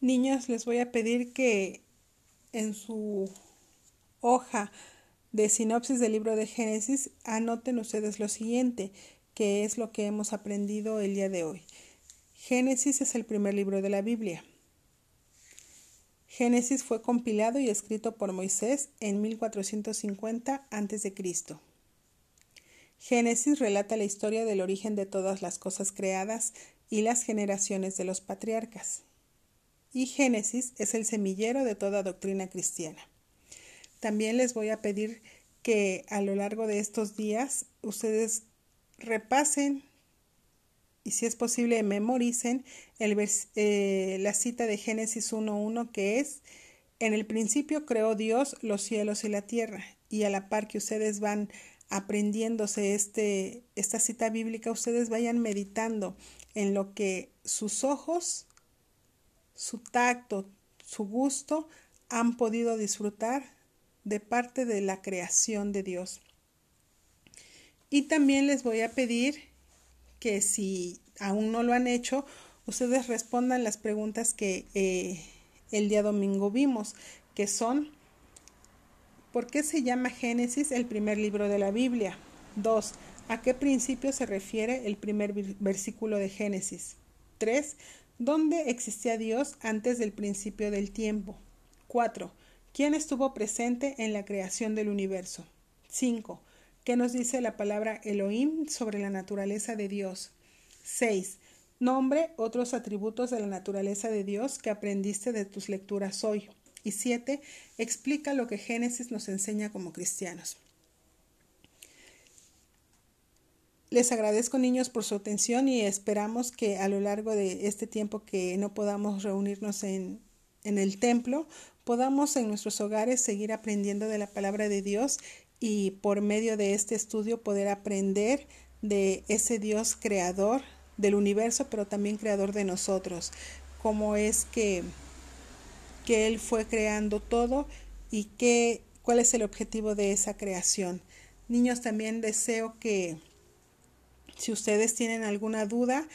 Niños, les voy a pedir que en su hoja de sinopsis del libro de Génesis anoten ustedes lo siguiente, que es lo que hemos aprendido el día de hoy. Génesis es el primer libro de la Biblia. Génesis fue compilado y escrito por Moisés en 1450 a.C. Génesis relata la historia del origen de todas las cosas creadas y las generaciones de los patriarcas. Y Génesis es el semillero de toda doctrina cristiana. También les voy a pedir que a lo largo de estos días ustedes repasen y si es posible memoricen el eh, la cita de Génesis 1.1 que es, en el principio creó Dios los cielos y la tierra y a la par que ustedes van aprendiéndose este, esta cita bíblica, ustedes vayan meditando en lo que sus ojos, su tacto, su gusto han podido disfrutar de parte de la creación de Dios. Y también les voy a pedir que si aún no lo han hecho, ustedes respondan las preguntas que eh, el día domingo vimos, que son, ¿por qué se llama Génesis el primer libro de la Biblia? 2. ¿A qué principio se refiere el primer versículo de Génesis? 3. ¿Dónde existía Dios antes del principio del tiempo? 4. ¿Quién estuvo presente en la creación del universo? 5. ¿Qué nos dice la palabra Elohim sobre la naturaleza de Dios? 6. Nombre otros atributos de la naturaleza de Dios que aprendiste de tus lecturas hoy. Y 7. Explica lo que Génesis nos enseña como cristianos. Les agradezco niños por su atención y esperamos que a lo largo de este tiempo que no podamos reunirnos en, en el templo, podamos en nuestros hogares seguir aprendiendo de la palabra de Dios y por medio de este estudio poder aprender de ese Dios creador del universo, pero también creador de nosotros, cómo es que, que Él fue creando todo y qué, cuál es el objetivo de esa creación. Niños, también deseo que si ustedes tienen alguna duda,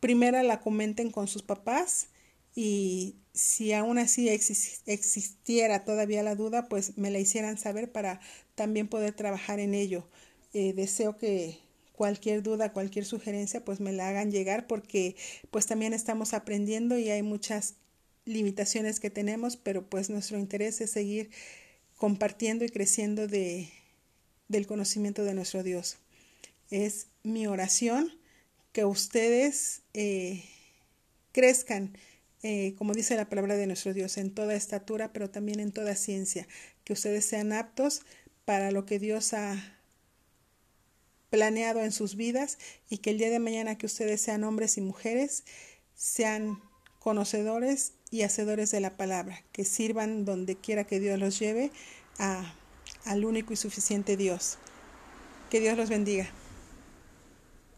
primero la comenten con sus papás y si aún así existiera todavía la duda, pues me la hicieran saber para también poder trabajar en ello. Eh, deseo que cualquier duda, cualquier sugerencia, pues me la hagan llegar porque pues también estamos aprendiendo y hay muchas limitaciones que tenemos, pero pues nuestro interés es seguir compartiendo y creciendo de, del conocimiento de nuestro Dios. Es mi oración que ustedes eh, crezcan eh, como dice la palabra de nuestro Dios, en toda estatura, pero también en toda ciencia, que ustedes sean aptos para lo que Dios ha planeado en sus vidas y que el día de mañana que ustedes sean hombres y mujeres, sean conocedores y hacedores de la palabra, que sirvan donde quiera que Dios los lleve a, al único y suficiente Dios. Que Dios los bendiga.